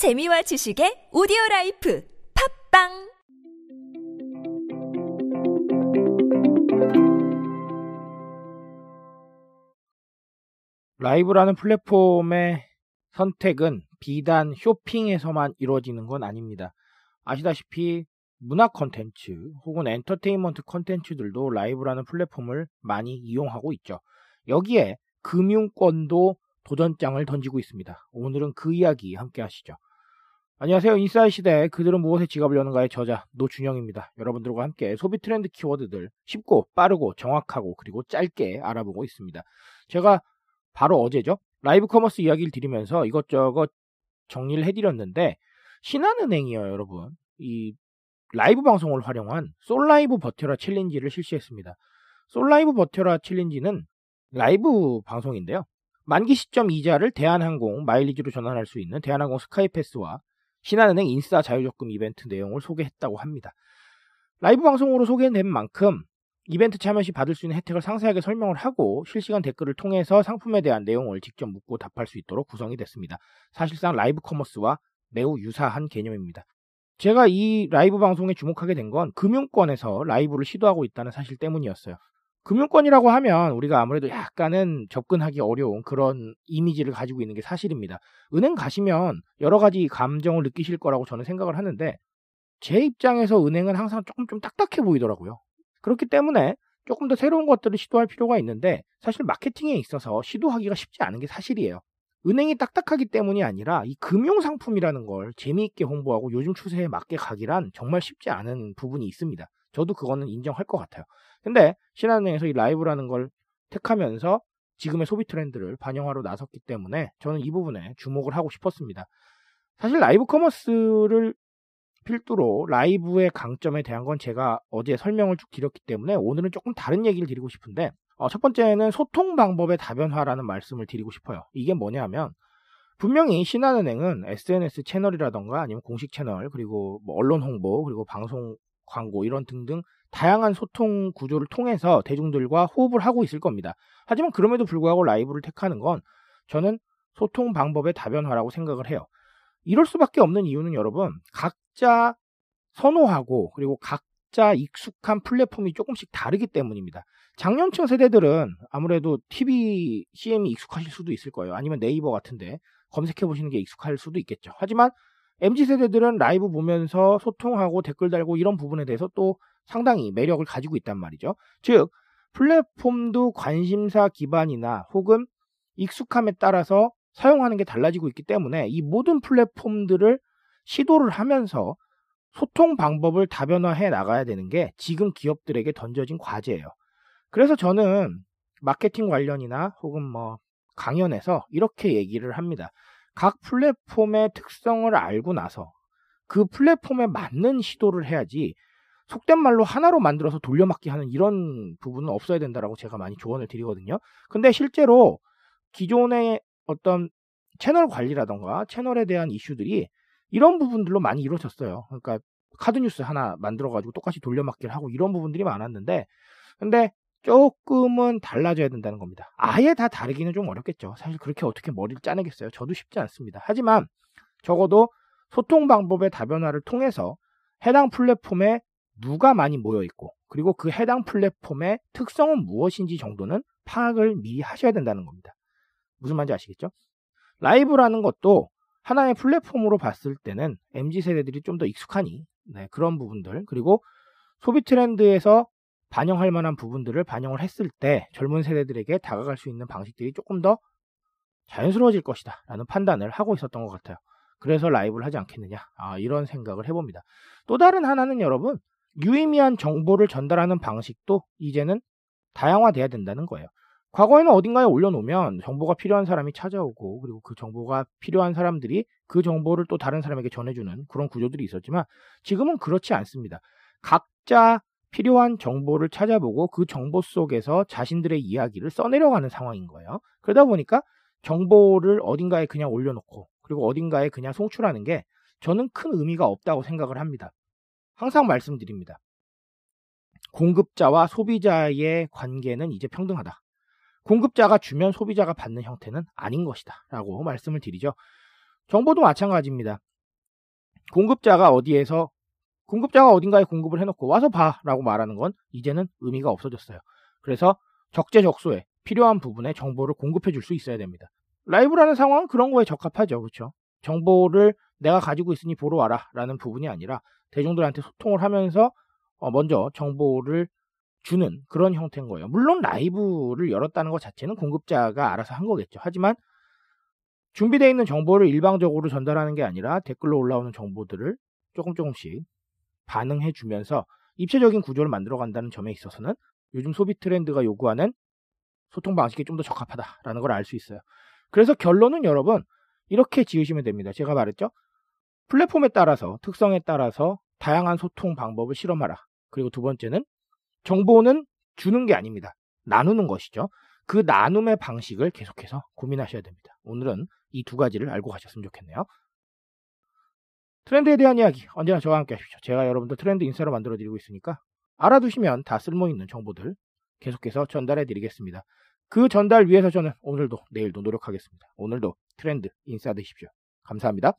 재미와 지식의 오디오 라이프 팟빵 라이브라는 플랫폼의 선택은 비단 쇼핑에서만 이루어지는 건 아닙니다. 아시다시피 문화 컨텐츠 혹은 엔터테인먼트 컨텐츠들도 라이브라는 플랫폼을 많이 이용하고 있죠. 여기에 금융권도 도전장을 던지고 있습니다. 오늘은 그 이야기 함께 하시죠. 안녕하세요. 인싸의 시대 그들은 무엇에 지갑을 여는가의 저자 노준영입니다. 여러분들과 함께 소비 트렌드 키워드들 쉽고 빠르고 정확하고 그리고 짧게 알아보고 있습니다. 제가 바로 어제죠. Live commerce 이야기를 드리면서 이것저것 정리를 해드렸는데 신한은행이요, 여러분. 이 라이브 방송을 활용한 솔라이브 버텨라 challenge를 실시했습니다. 솔라이브 버텨라 챌린지는 라이브 방송인데요. 만기 시점 이자를 대한항공 마일리지로 전환할 수 있는 대한항공 스카이패스와 신한은행 인싸 자유적금 이벤트 내용을 소개했다고 합니다. 라이브 방송으로 소개된 만큼 이벤트 참여 시 받을 수 있는 혜택을 상세하게 설명을 하고 실시간 댓글을 통해서 상품에 대한 내용을 직접 묻고 답할 수 있도록 구성이 됐습니다. 사실상 라이브 커머스와 매우 유사한 개념입니다. 제가 이 라이브 방송에 주목하게 된 건 금융권에서 라이브를 시도하고 있다는 사실 때문이었어요. 금융권이라고 하면 우리가 아무래도 약간은 접근하기 어려운 그런 이미지를 가지고 있는 게 사실입니다. 은행 가시면 여러 가지 감정을 느끼실 거라고 저는 생각을 하는데 제 입장에서 은행은 항상 조금 좀 딱딱해 보이더라고요. 그렇기 때문에 조금 더 새로운 것들을 시도할 필요가 있는데 사실 마케팅에 있어서 시도하기가 쉽지 않은 게 사실이에요. 은행이 딱딱하기 때문이 아니라 이 금융 상품이라는 걸 재미있게 홍보하고 요즘 추세에 맞게 가기란 정말 쉽지 않은 부분이 있습니다. 저도 그거는 인정할 것 같아요. 근데 신한은행에서 이 라이브라는 걸 택하면서 지금의 소비 트렌드를 반영하러 나섰기 때문에 저는 이 부분에 주목을 하고 싶었습니다. 사실 라이브 커머스를 필두로 라이브의 강점에 대한 건 제가 어제 설명을 쭉 드렸기 때문에 오늘은 조금 다른 얘기를 드리고 싶은데 어, 첫 번째는 소통 방법의 다변화라는 말씀을 드리고 싶어요. 이게 뭐냐면 분명히 신한은행은 SNS 채널이라던가 아니면 공식 채널 그리고 뭐 언론 홍보 그리고 방송 광고 이런 등등 다양한 소통 구조를 통해서 대중들과 호흡을 하고 있을 겁니다. 하지만 그럼에도 불구하고 라이브를 택하는 건 저는 소통 방법의 다변화라고 생각을 해요. 이럴 수밖에 없는 이유는 여러분 각자 선호하고 그리고 각자 익숙한 플랫폼이 조금씩 다르기 때문입니다. 장년층 세대들은 아무래도 TV, CM이 익숙하실 수도 있을 거예요. 아니면 네이버 같은데 검색해 보시는 게 익숙할 수도 있겠죠. 하지만 MZ 세대들은 라이브 보면서 소통하고 댓글 달고 이런 부분에 대해서 또 상당히 매력을 가지고 있단 말이죠. 즉 플랫폼도 관심사 기반이나 혹은 익숙함에 따라서 사용하는 게 달라지고 있기 때문에 이 모든 플랫폼들을 시도를 하면서 소통 방법을 다변화해 나가야 되는 게 지금 기업들에게 던져진 과제예요. 그래서 저는 마케팅 관련이나 혹은 뭐 강연에서 이렇게 얘기를 합니다. 각 플랫폼의 특성을 알고 나서 그 플랫폼에 맞는 시도를 해야지 속된 말로 하나로 만들어서 돌려막기 하는 이런 부분은 없어야 된다라고 제가 많이 조언을 드리거든요. 근데 실제로 기존의 어떤 채널 관리라던가 채널에 대한 이슈들이 이런 부분들로 많이 이루어졌어요. 그러니까 카드 뉴스 하나 만들어가지고 똑같이 돌려막기를 하고 이런 부분들이 많았는데, 근데 조금은 달라져야 된다는 겁니다. 아예 다 다르기는 좀 어렵겠죠. 사실 그렇게 어떻게 머리를 짜내겠어요. 저도 쉽지 않습니다. 하지만 적어도 소통 방법의 다변화를 통해서 해당 플랫폼에 누가 많이 모여 있고 그리고 그 해당 플랫폼의 특성은 무엇인지 정도는 파악을 미리 하셔야 된다는 겁니다. 무슨 말인지 아시겠죠? 라이브라는 것도 하나의 플랫폼으로 봤을 때는 MZ 세대들이 좀 더 익숙하니 네, 그런 부분들 그리고 소비 트렌드에서 반영할 만한 부분들을 반영을 했을 때 젊은 세대들에게 다가갈 수 있는 방식들이 조금 더 자연스러워질 것이다 라는 판단을 하고 있었던 것 같아요. 그래서 라이브를 하지 않겠느냐 아, 이런 생각을 해봅니다. 또 다른 하나는 여러분 유의미한 정보를 전달하는 방식도 이제는 다양화돼야 된다는 거예요. 과거에는 어딘가에 올려놓으면 정보가 필요한 사람이 찾아오고 그리고 그 정보가 필요한 사람들이 그 정보를 또 다른 사람에게 전해주는 그런 구조들이 있었지만 지금은 그렇지 않습니다. 각자 필요한 정보를 찾아보고 그 정보 속에서 자신들의 이야기를 써내려가는 상황인 거예요. 그러다 보니까 정보를 어딘가에 그냥 올려놓고 그리고 어딘가에 그냥 송출하는 게 저는 큰 의미가 없다고 생각을 합니다. 항상 말씀드립니다. 공급자와 소비자의 관계는 이제 평등하다. 공급자가 주면 소비자가 받는 형태는 아닌 것이다. 라고 말씀을 드리죠. 정보도 마찬가지입니다. 공급자가 어디에서 공급자가 어딘가에 공급을 해놓고 와서 봐라고 말하는 건 이제는 의미가 없어졌어요. 그래서 적재적소에 필요한 부분에 정보를 공급해 줄 수 있어야 됩니다. 라이브라는 상황은 그런 거에 적합하죠. 그렇죠? 정보를 내가 가지고 있으니 보러 와라 라는 부분이 아니라 대중들한테 소통을 하면서 어, 먼저 정보를 주는 그런 형태인 거예요. 물론 라이브를 열었다는 것 자체는 공급자가 알아서 한 거겠죠. 하지만 준비되어 있는 정보를 일방적으로 전달하는 게 아니라 댓글로 올라오는 정보들을 조금 조금씩 반응해 주면서 입체적인 구조를 만들어 간다는 점에 있어서는 요즘 소비 트렌드가 요구하는 소통 방식이 좀더 적합하다라는 걸 알 수 있어요. 그래서 결론은 여러분 이렇게 지으시면 됩니다. 제가 말했죠. 플랫폼에 따라서 특성에 따라서 다양한 소통 방법을 실험하라. 그리고 두 번째는 정보는 주는 게 아닙니다. 나누는 것이죠. 그 나눔의 방식을 계속해서 고민하셔야 됩니다. 오늘은 이 두 가지를 알고 가셨으면 좋겠네요. 트렌드에 대한 이야기 언제나 저와 함께 하십시오. 제가 여러분들 트렌드 인사로 만들어 드리고 있으니까 알아두시면 다 쓸모있는 정보들 계속해서 전달해 드리겠습니다. 그 전달 위해서 저는 오늘도 내일도 노력하겠습니다. 오늘도 트렌드 인사 되십시오. 감사합니다.